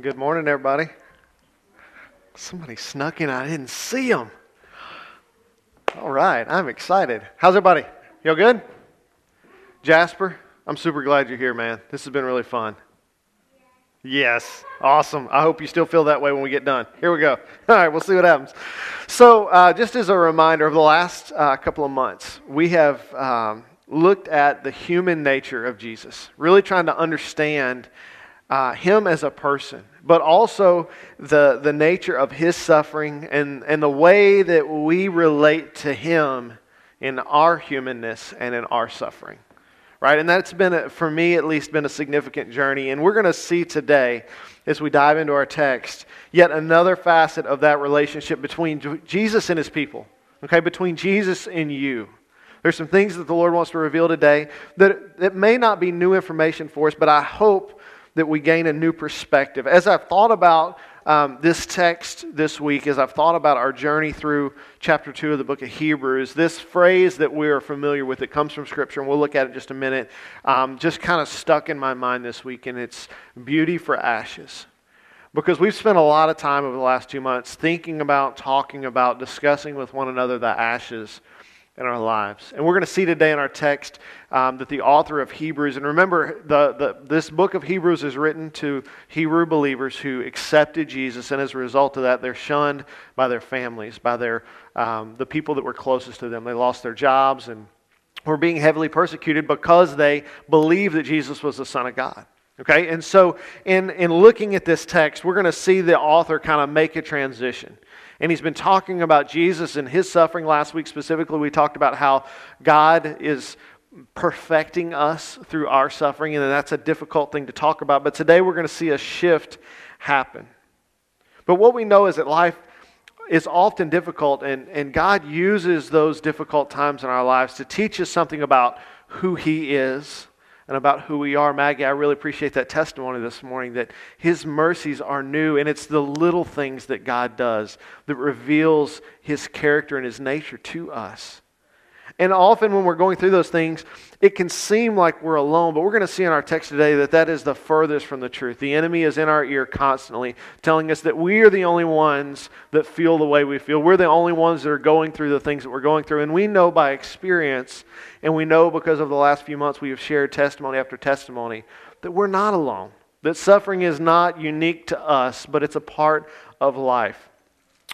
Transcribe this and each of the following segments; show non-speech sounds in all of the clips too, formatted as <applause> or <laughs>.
Good morning, everybody. Somebody snuck in. I didn't see them. All right, I'm excited. How's everybody? Y'all good? Jasper, I'm super glad you're here, man. This has been really fun. Yes, awesome. I hope you still feel that way when we get done. Here we go. <laughs> All right, we'll see what happens. So, uh, just as a reminder, over the last uh, couple of months, we have um, looked at the human nature of Jesus, really trying to understand uh, him as a person, but also the, the nature of his suffering and, and the way that we relate to him in our humanness and in our suffering. Right? And that's been, a, for me at least, been a significant journey. And we're going to see today, as we dive into our text, yet another facet of that relationship between Jesus and his people. Okay? Between Jesus and you. There's some things that the Lord wants to reveal today that, that may not be new information for us, but I hope that we gain a new perspective. As I've thought about um, this text this week, as I've thought about our journey through chapter 2 of the book of Hebrews, this phrase that we are familiar with, it comes from Scripture, and we'll look at it just a minute, um, just kind of stuck in my mind this week, and it's beauty for ashes. Because we've spent a lot of time over the last two months thinking about, talking about, discussing with one another the ashes in our lives. And we're going to see today in our text um, that the author of Hebrews, and remember, the, the, this book of Hebrews is written to Hebrew believers who accepted Jesus, and as a result of that, they're shunned by their families, by their, um, the people that were closest to them. They lost their jobs and were being heavily persecuted because they believed that Jesus was the Son of God. Okay, and so in, in looking at this text, we're going to see the author kind of make a transition. And he's been talking about Jesus and his suffering. Last week, specifically, we talked about how God is perfecting us through our suffering, and that's a difficult thing to talk about. But today, we're going to see a shift happen. But what we know is that life is often difficult, and, and God uses those difficult times in our lives to teach us something about who He is and about who we are. Maggie, I really appreciate that testimony this morning that His mercies are new, and it's the little things that God does that reveals His character and His nature to us. And often when we're going through those things, it can seem like we're alone, but we're going to see in our text today that that is the furthest from the truth. The enemy is in our ear constantly, telling us that we are the only ones that feel the way we feel. We're the only ones that are going through the things that we're going through. And we know by experience, and we know because of the last few months we have shared testimony after testimony, that we're not alone. That suffering is not unique to us, but it's a part of life.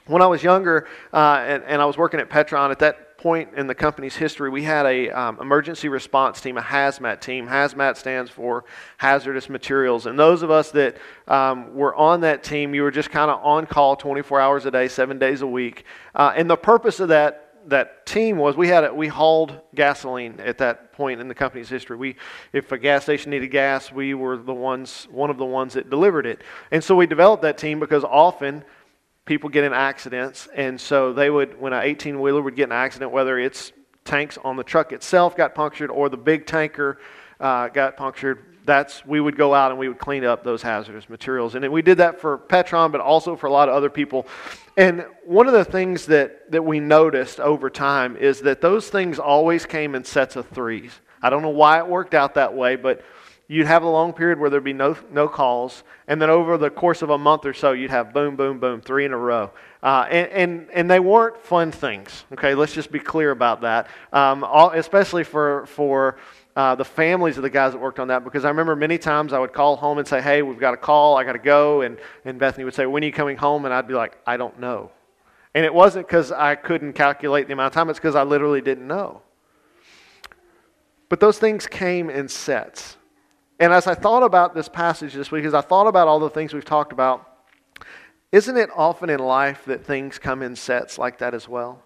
When I was younger uh, and, and I was working at Petron, at that point in the company's history, we had a um, emergency response team, a hazmat team. Hazmat stands for hazardous materials, and those of us that um, were on that team, you were just kind of on call 24 hours a day, seven days a week. Uh, and the purpose of that that team was we had a, we hauled gasoline at that point in the company's history. We, if a gas station needed gas, we were the ones, one of the ones that delivered it. And so we developed that team because often people get in accidents. And so they would, when an 18 wheeler would get an accident, whether it's tanks on the truck itself got punctured or the big tanker uh, got punctured, that's we would go out and we would clean up those hazardous materials. And we did that for Petron, but also for a lot of other people. And one of the things that, that we noticed over time is that those things always came in sets of threes. I don't know why it worked out that way, but you'd have a long period where there'd be no, no calls. And then over the course of a month or so, you'd have boom, boom, boom, three in a row. Uh, and, and, and, they weren't fun things. Okay, let's just be clear about that. Um, all, especially for, for uh, the families of the guys that worked on that, because I remember many times I would call home and say, hey, we've got a call, I got to go. And, and Bethany would say, when are you coming home? And I'd be like, I don't know. And it wasn't because I couldn't calculate the amount of time, it's because I literally didn't know. But those things came in sets. And as I thought about this passage this week, as I thought about all the things we've talked about, isn't it often in life that things come in sets like that as well?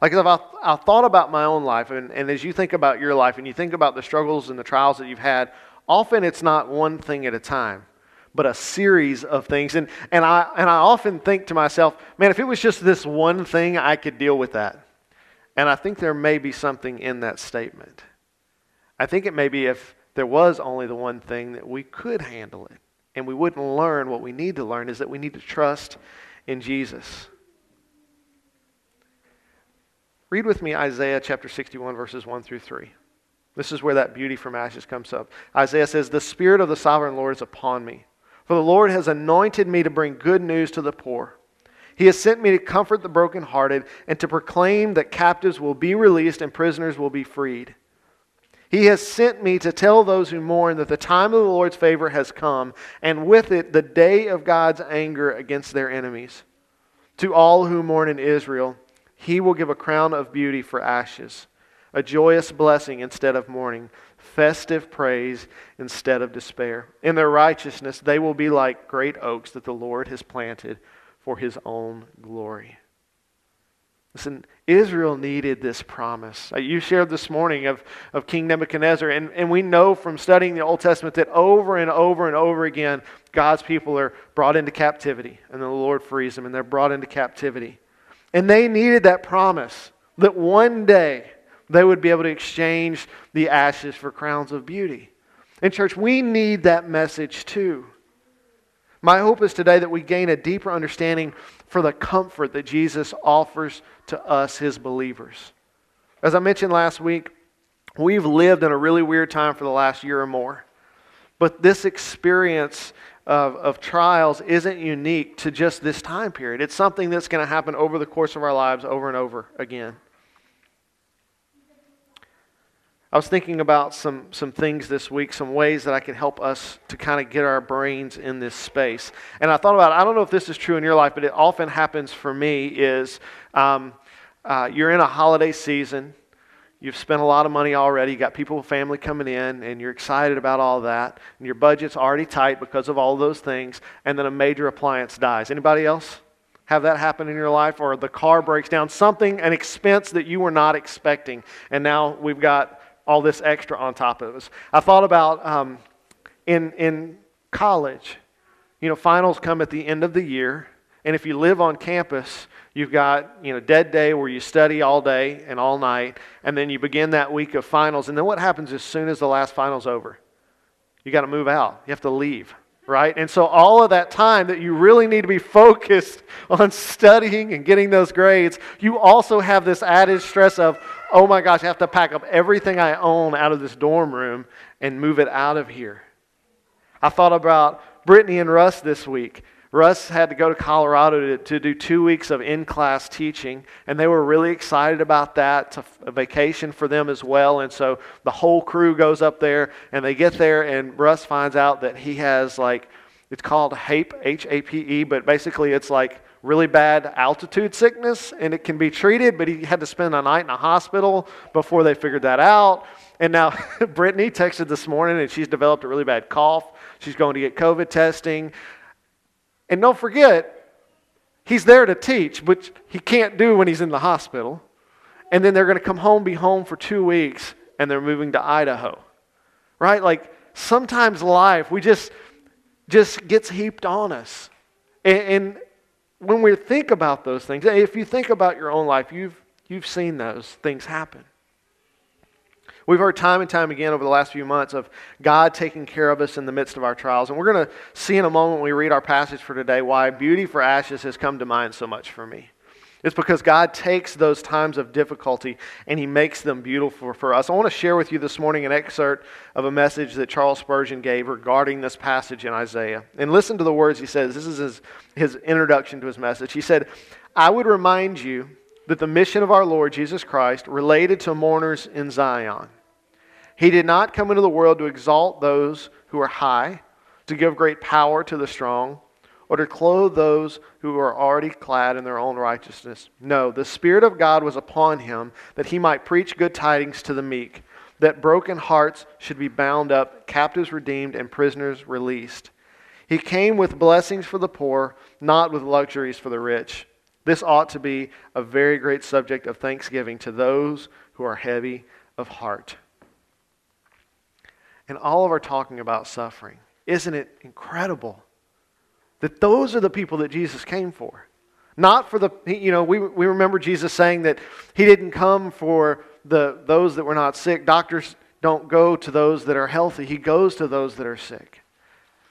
Like if I, I thought about my own life, and, and as you think about your life and you think about the struggles and the trials that you've had, often it's not one thing at a time, but a series of things. And, and, I, and I often think to myself, man, if it was just this one thing, I could deal with that. And I think there may be something in that statement. I think it may be if there was only the one thing that we could handle it and we wouldn't learn what we need to learn is that we need to trust in Jesus. Read with me Isaiah chapter 61, verses 1 through 3. This is where that beauty from ashes comes up. Isaiah says, The Spirit of the sovereign Lord is upon me For the Lord has anointed me to bring good news to the poor. He has sent me to comfort the brokenhearted and to proclaim that captives will be released and prisoners will be freed. He has sent me to tell those who mourn that the time of the Lord's favor has come, and with it the day of God's anger against their enemies. To all who mourn in Israel, he will give a crown of beauty for ashes, a joyous blessing instead of mourning, festive praise instead of despair. In their righteousness, they will be like great oaks that the Lord has planted for his own glory. Listen, Israel needed this promise. Uh, you shared this morning of, of King Nebuchadnezzar, and, and we know from studying the Old Testament that over and over and over again, God's people are brought into captivity, and the Lord frees them, and they're brought into captivity. And they needed that promise that one day they would be able to exchange the ashes for crowns of beauty. And, church, we need that message too. My hope is today that we gain a deeper understanding for the comfort that Jesus offers to us, his believers. As I mentioned last week, we've lived in a really weird time for the last year or more. But this experience of, of trials isn't unique to just this time period. It's something that's going to happen over the course of our lives over and over again. I was thinking about some, some things this week, some ways that I can help us to kind of get our brains in this space. And I thought about, I don't know if this is true in your life, but it often happens for me is um, uh, you're in a holiday season. You've spent a lot of money already. You got people, family coming in, and you're excited about all that. And your budget's already tight because of all those things. And then a major appliance dies. Anybody else have that happen in your life? Or the car breaks down, something, an expense that you were not expecting. And now we've got all this extra on top of us. I thought about um, in, in college, you know, finals come at the end of the year. And if you live on campus, you've got, you know, dead day where you study all day and all night. And then you begin that week of finals. And then what happens as soon as the last final's over? You got to move out. You have to leave right? And so, all of that time that you really need to be focused <laughs> on studying and getting those grades, you also have this added stress of, oh my gosh, I have to pack up everything I own out of this dorm room and move it out of here. I thought about Brittany and Russ this week. Russ had to go to Colorado to, to do two weeks of in class teaching, and they were really excited about that. It's a, a, vacation for them as well. And so the whole crew goes up there, and they get there, and Russ finds out that he has like, it's called HAPE, H A P E, but basically it's like really bad altitude sickness, and it can be treated, but he had to spend a night in a hospital before they figured that out. And now <laughs> Brittany texted this morning, and she's developed a really bad cough. She's going to get COVID testing. And don't forget, he's there to teach, which he can't do when he's in the hospital. And then they're going to come home, be home for two weeks, and they're moving to Idaho. Right? Like sometimes life, we just just gets heaped on us. And, and when we think about those things, if you think about your own life, you've you've seen those things happen. We've heard time and time again over the last few months of God taking care of us in the midst of our trials. And we're going to see in a moment when we read our passage for today why beauty for ashes has come to mind so much for me. It's because God takes those times of difficulty and He makes them beautiful for us. I want to share with you this morning an excerpt of a message that Charles Spurgeon gave regarding this passage in Isaiah. And listen to the words he says. This is his, his introduction to his message. He said, I would remind you that the mission of our Lord Jesus Christ related to mourners in Zion. He did not come into the world to exalt those who are high, to give great power to the strong, or to clothe those who are already clad in their own righteousness. No, the Spirit of God was upon him that he might preach good tidings to the meek, that broken hearts should be bound up, captives redeemed, and prisoners released. He came with blessings for the poor, not with luxuries for the rich. This ought to be a very great subject of thanksgiving to those who are heavy of heart and all of our talking about suffering. Isn't it incredible that those are the people that Jesus came for? Not for the, you know, we, we remember Jesus saying that he didn't come for the, those that were not sick. Doctors don't go to those that are healthy, he goes to those that are sick.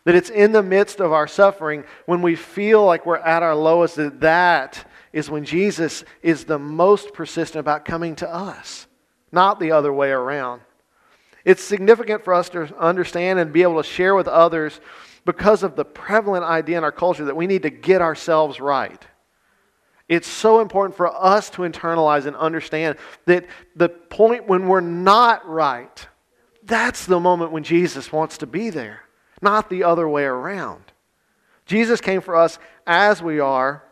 That it's in the midst of our suffering when we feel like we're at our lowest, that that is when Jesus is the most persistent about coming to us, not the other way around. It's significant for us to understand and be able to share with others because of the prevalent idea in our culture that we need to get ourselves right. It's so important for us to internalize and understand that the point when we're not right, that's the moment when Jesus wants to be there, not the other way around. Jesus came for us as we are,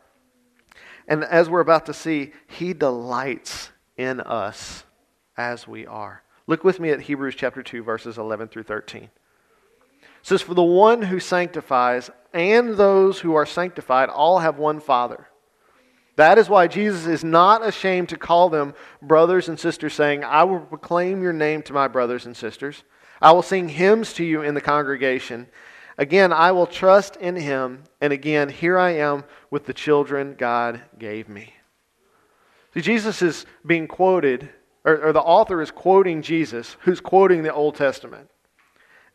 and as we're about to see, he delights in us as we are. Look with me at Hebrews chapter 2, verses 11 through 13. It says, For the one who sanctifies and those who are sanctified all have one Father. That is why Jesus is not ashamed to call them brothers and sisters, saying, I will proclaim your name to my brothers and sisters. I will sing hymns to you in the congregation. Again, I will trust in him. And again, here I am with the children God gave me. See, Jesus is being quoted, or, or the author is quoting Jesus, who's quoting the Old Testament.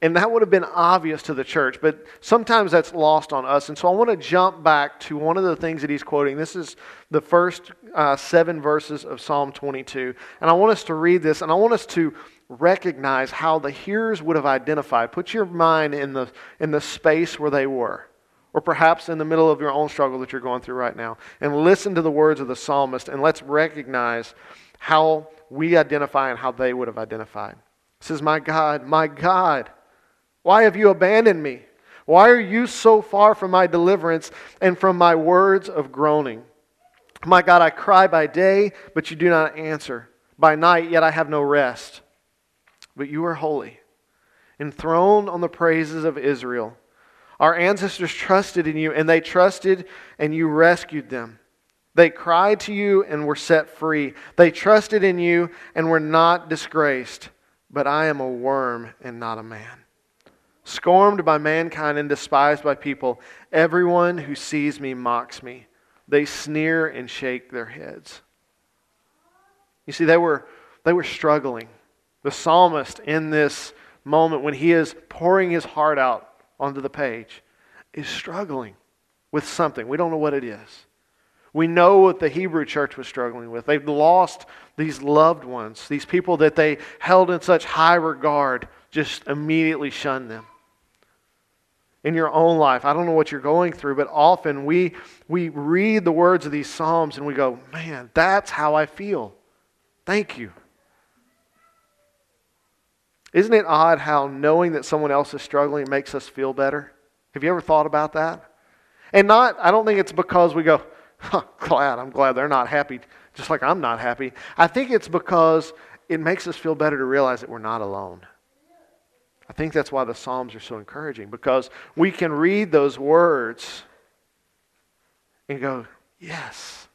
And that would have been obvious to the church, but sometimes that's lost on us. And so I want to jump back to one of the things that he's quoting. This is the first uh, seven verses of Psalm 22. And I want us to read this, and I want us to recognize how the hearers would have identified. Put your mind in the, in the space where they were, or perhaps in the middle of your own struggle that you're going through right now, and listen to the words of the psalmist, and let's recognize how we identify and how they would have identified. It says, My God, my God. Why have you abandoned me? Why are you so far from my deliverance and from my words of groaning? My God, I cry by day, but you do not answer. By night, yet I have no rest. But you are holy, enthroned on the praises of Israel. Our ancestors trusted in you, and they trusted, and you rescued them. They cried to you and were set free. They trusted in you and were not disgraced. But I am a worm and not a man scorned by mankind and despised by people. Everyone who sees me mocks me. They sneer and shake their heads. You see, they were, they were struggling. The psalmist, in this moment when he is pouring his heart out onto the page, is struggling with something. We don't know what it is. We know what the Hebrew church was struggling with. They've lost these loved ones, these people that they held in such high regard, just immediately shunned them in your own life. I don't know what you're going through, but often we, we read the words of these Psalms and we go, man, that's how I feel. Thank you. Isn't it odd how knowing that someone else is struggling makes us feel better? Have you ever thought about that? And not, I don't think it's because we go, huh, glad, I'm glad they're not happy, just like I'm not happy. I think it's because it makes us feel better to realize that we're not alone. I think that's why the Psalms are so encouraging because we can read those words and go, yes.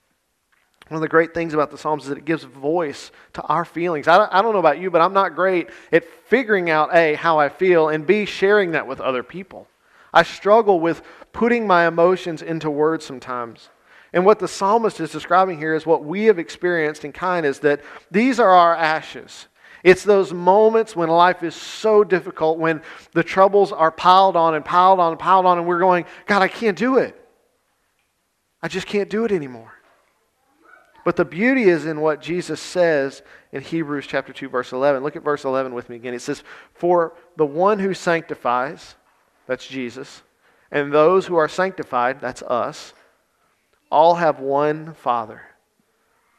One of the great things about the Psalms is that it gives voice to our feelings. I don't, I don't know about you, but I'm not great at figuring out A, how I feel, and B, sharing that with other people. I struggle with putting my emotions into words sometimes. And what the psalmist is describing here is what we have experienced in kind is that these are our ashes. It's those moments when life is so difficult, when the troubles are piled on and piled on and piled on, and we're going, God, I can't do it. I just can't do it anymore. But the beauty is in what Jesus says in Hebrews chapter 2, verse 11. Look at verse 11 with me again. It says, For the one who sanctifies, that's Jesus, and those who are sanctified, that's us, all have one Father.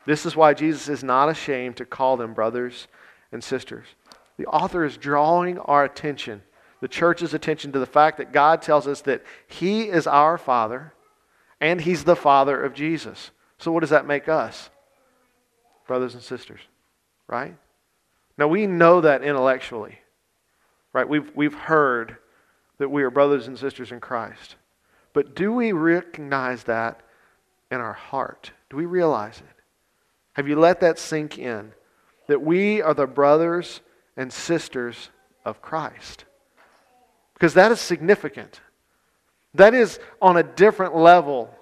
This is why Jesus is not ashamed to call them brothers and sisters. The author is drawing our attention, the church's attention, to the fact that God tells us that He is our Father and He's the Father of Jesus. So, what does that make us? Brothers and sisters, right? Now, we know that intellectually, right? We've, we've heard that we are brothers and sisters in Christ. But do we recognize that in our heart? Do we realize it? Have you let that sink in? That we are the brothers and sisters of Christ. Because that is significant. That is on a different level.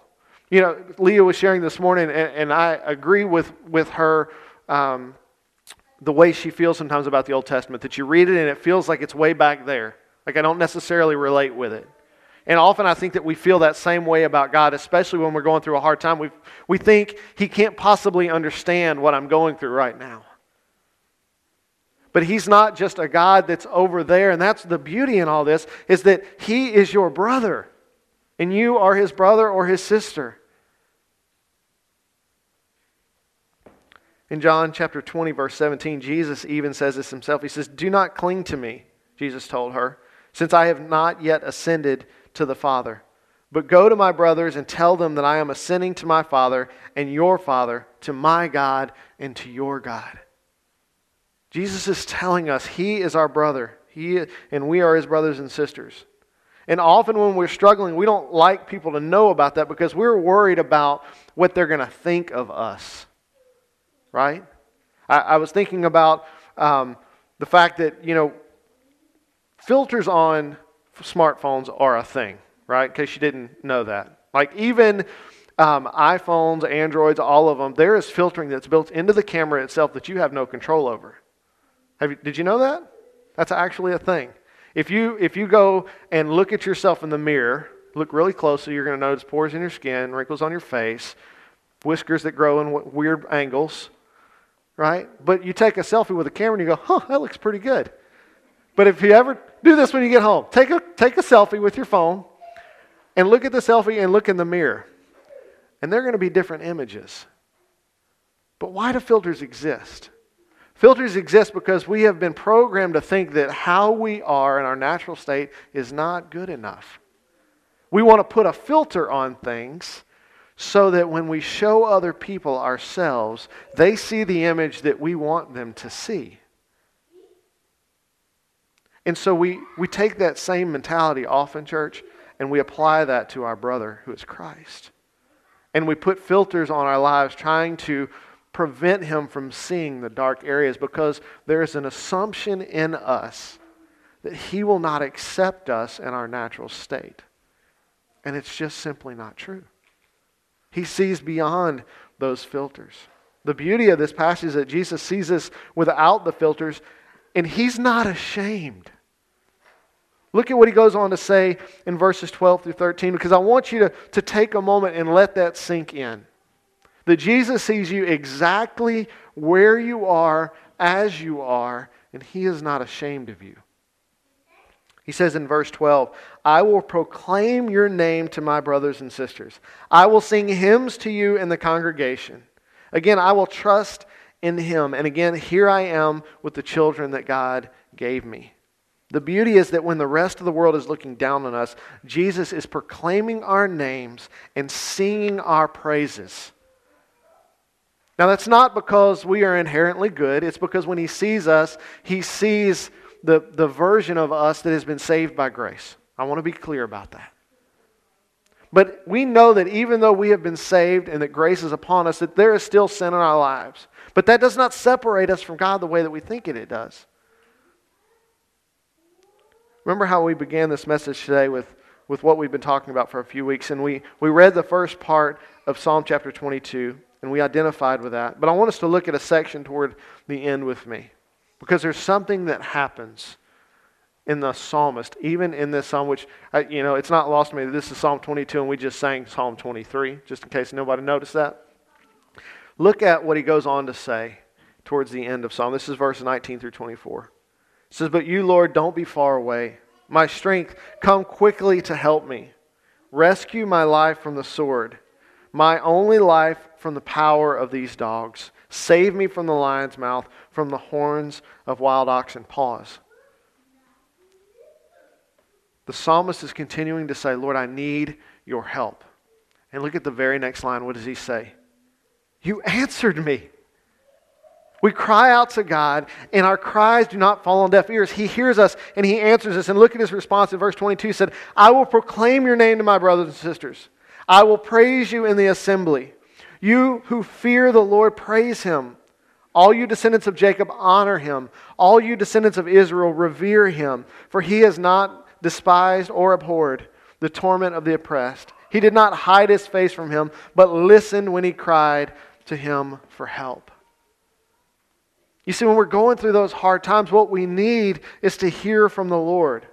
You know, Leah was sharing this morning, and, and I agree with, with her um, the way she feels sometimes about the Old Testament, that you read it and it feels like it's way back there. Like I don't necessarily relate with it. And often I think that we feel that same way about God, especially when we're going through a hard time. We, we think He can't possibly understand what I'm going through right now. But he's not just a God that's over there, and that's the beauty in all this is that he is your brother, and you are his brother or his sister. In John chapter 20, verse 17, Jesus even says this himself. He says, Do not cling to me, Jesus told her, since I have not yet ascended to the Father. But go to my brothers and tell them that I am ascending to my Father and your Father, to my God and to your God. Jesus is telling us he is our brother, he, and we are his brothers and sisters. And often when we're struggling, we don't like people to know about that because we're worried about what they're going to think of us right? I, I was thinking about um, the fact that, you know, filters on smartphones are a thing, right? In case you didn't know that. Like, even um, iPhones, Androids, all of them, there is filtering that's built into the camera itself that you have no control over. You, did you know that? That's actually a thing. If you, if you go and look at yourself in the mirror, look really closely, you're going to notice pores in your skin, wrinkles on your face, whiskers that grow in weird angles, right? But you take a selfie with a camera and you go, huh, that looks pretty good. But if you ever do this when you get home, take a, take a selfie with your phone and look at the selfie and look in the mirror. And they're going to be different images. But why do filters exist? Filters exist because we have been programmed to think that how we are in our natural state is not good enough. We want to put a filter on things so that when we show other people ourselves, they see the image that we want them to see. And so we, we take that same mentality often, church, and we apply that to our brother who is Christ. And we put filters on our lives trying to prevent him from seeing the dark areas because there is an assumption in us that he will not accept us in our natural state. And it's just simply not true. He sees beyond those filters. The beauty of this passage is that Jesus sees us without the filters, and he's not ashamed. Look at what he goes on to say in verses 12 through 13, because I want you to, to take a moment and let that sink in. That Jesus sees you exactly where you are, as you are, and he is not ashamed of you. He says in verse 12, I will proclaim your name to my brothers and sisters. I will sing hymns to you in the congregation. Again, I will trust in him. And again, here I am with the children that God gave me. The beauty is that when the rest of the world is looking down on us, Jesus is proclaiming our names and singing our praises. Now, that's not because we are inherently good. It's because when he sees us, he sees the, the version of us that has been saved by grace. I want to be clear about that. But we know that even though we have been saved and that grace is upon us, that there is still sin in our lives. But that does not separate us from God the way that we think it, it does. Remember how we began this message today with, with what we've been talking about for a few weeks? And we, we read the first part of Psalm chapter 22, and we identified with that. But I want us to look at a section toward the end with me. Because there's something that happens in the psalmist, even in this psalm, which, you know, it's not lost to me that this is Psalm 22 and we just sang Psalm 23, just in case nobody noticed that. Look at what he goes on to say towards the end of Psalm. This is verse 19 through 24. It says, But you, Lord, don't be far away. My strength, come quickly to help me. Rescue my life from the sword, my only life from the power of these dogs. Save me from the lion's mouth, from the horns of wild oxen. Pause. The psalmist is continuing to say, Lord, I need your help. And look at the very next line. What does he say? You answered me. We cry out to God, and our cries do not fall on deaf ears. He hears us and He answers us. And look at His response in verse 22 he said, I will proclaim your name to my brothers and sisters. I will praise you in the assembly. You who fear the Lord, praise him. All you descendants of Jacob, honor him. All you descendants of Israel, revere him. For he has not despised or abhorred the torment of the oppressed. He did not hide his face from him, but listened when he cried to him for help. You see, when we're going through those hard times, what we need is to hear from the Lord.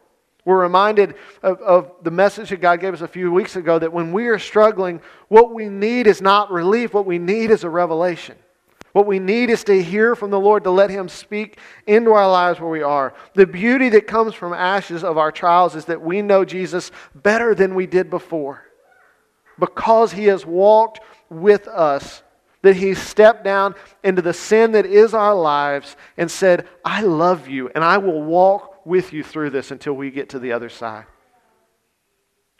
We're reminded of, of, the message that God gave us a few weeks ago that when we are struggling, what we need is not relief, what we need is a revelation. What we need is to hear from the Lord, to let Him speak into our lives where we are. The beauty that comes from ashes of our trials is that we know Jesus better than we did before. Because He has walked with us, that He stepped down into the sin that is our lives and said, I love you, and I will walk with you through this until we get to the other side.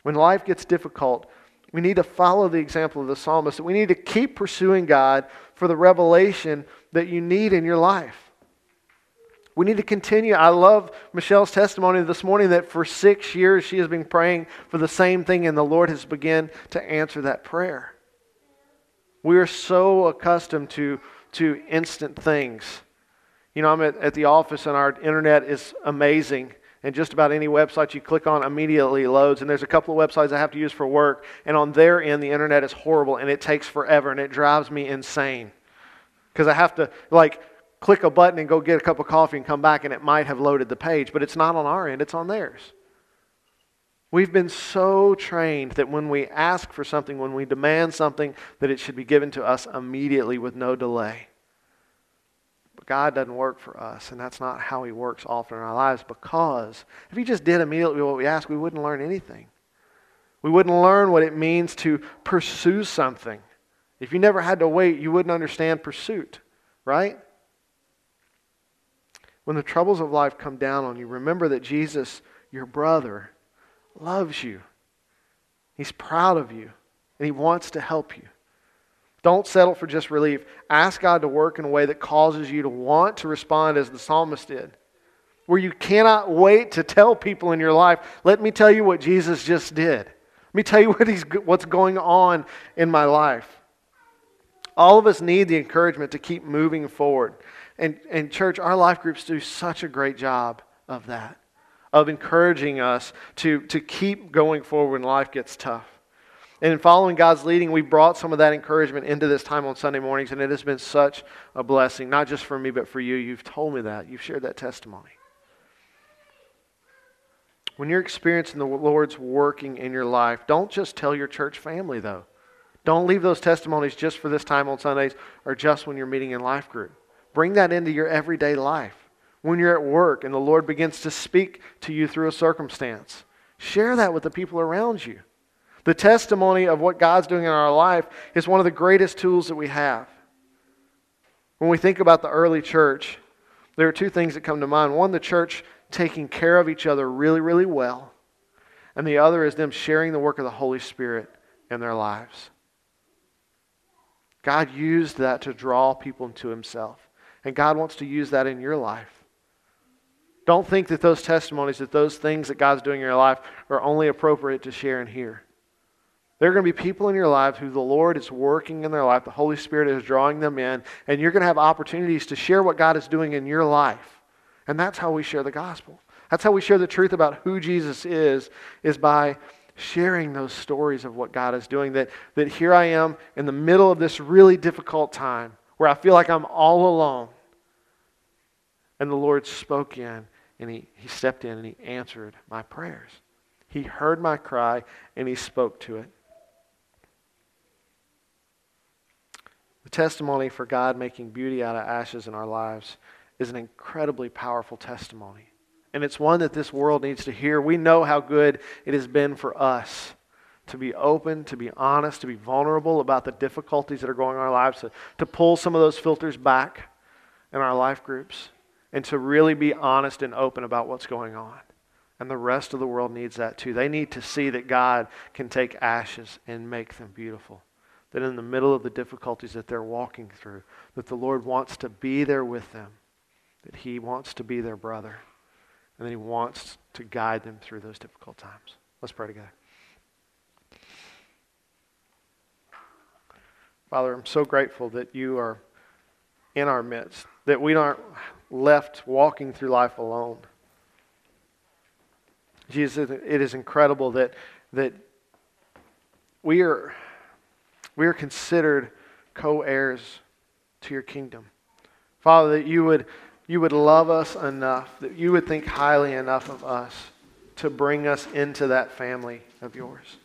When life gets difficult, we need to follow the example of the psalmist. We need to keep pursuing God for the revelation that you need in your life. We need to continue. I love Michelle's testimony this morning that for six years she has been praying for the same thing, and the Lord has begun to answer that prayer. We are so accustomed to, to instant things. You know, I'm at, at the office, and our internet is amazing and just about any website you click on immediately loads. And there's a couple of websites I have to use for work, and on their end, the internet is horrible and it takes forever and it drives me insane because I have to like click a button and go get a cup of coffee and come back, and it might have loaded the page, but it's not on our end, it's on theirs. We've been so trained that when we ask for something, when we demand something, that it should be given to us immediately with no delay. God doesn't work for us, and that's not how He works often in our lives because if He just did immediately what we ask, we wouldn't learn anything. We wouldn't learn what it means to pursue something. If you never had to wait, you wouldn't understand pursuit, right? When the troubles of life come down on you, remember that Jesus, your brother, loves you. He's proud of you, and He wants to help you. Don't settle for just relief. Ask God to work in a way that causes you to want to respond as the psalmist did. Where you cannot wait to tell people in your life, let me tell you what Jesus just did. Let me tell you <laughs> what he's, what's going on in my life. All of us need the encouragement to keep moving forward. And, and church, our life groups do such a great job of that, of encouraging us to, to keep going forward when life gets tough. And in following God's leading, we brought some of that encouragement into this time on Sunday mornings, and it has been such a blessing, not just for me, but for you. You've told me that. You've shared that testimony. When you're experiencing the Lord's working in your life, don't just tell your church family, though. Don't leave those testimonies just for this time on Sundays or just when you're meeting in life group. Bring that into your everyday life. When you're at work and the Lord begins to speak to you through a circumstance, share that with the people around you. The testimony of what God's doing in our life is one of the greatest tools that we have. When we think about the early church, there are two things that come to mind. One, the church taking care of each other really, really well, and the other is them sharing the work of the Holy Spirit in their lives. God used that to draw people into Himself, and God wants to use that in your life. Don't think that those testimonies, that those things that God's doing in your life are only appropriate to share and here. There are going to be people in your life who the Lord is working in their life, the Holy Spirit is drawing them in, and you're going to have opportunities to share what God is doing in your life. And that's how we share the gospel. That's how we share the truth about who Jesus is, is by sharing those stories of what God is doing. That, that here I am in the middle of this really difficult time where I feel like I'm all alone. And the Lord spoke in and he, he stepped in and he answered my prayers. He heard my cry and he spoke to it. The testimony for God making beauty out of ashes in our lives is an incredibly powerful testimony. And it's one that this world needs to hear. We know how good it has been for us to be open, to be honest, to be vulnerable about the difficulties that are going on in our lives, to, to pull some of those filters back in our life groups, and to really be honest and open about what's going on. And the rest of the world needs that too. They need to see that God can take ashes and make them beautiful that in the middle of the difficulties that they're walking through, that the Lord wants to be there with them, that He wants to be their brother, and that He wants to guide them through those difficult times. Let's pray together. Father, I'm so grateful that you are in our midst, that we aren't left walking through life alone. Jesus, it is incredible that, that we are we are considered co heirs to your kingdom. Father, that you would, you would love us enough, that you would think highly enough of us to bring us into that family of yours.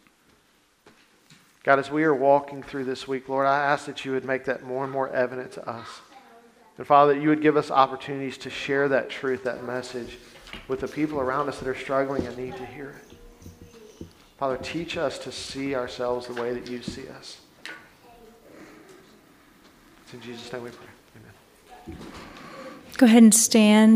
God, as we are walking through this week, Lord, I ask that you would make that more and more evident to us. And Father, that you would give us opportunities to share that truth, that message with the people around us that are struggling and need to hear it. Father, teach us to see ourselves the way that you see us. It's in Jesus' name we pray. Amen. Go ahead and stand.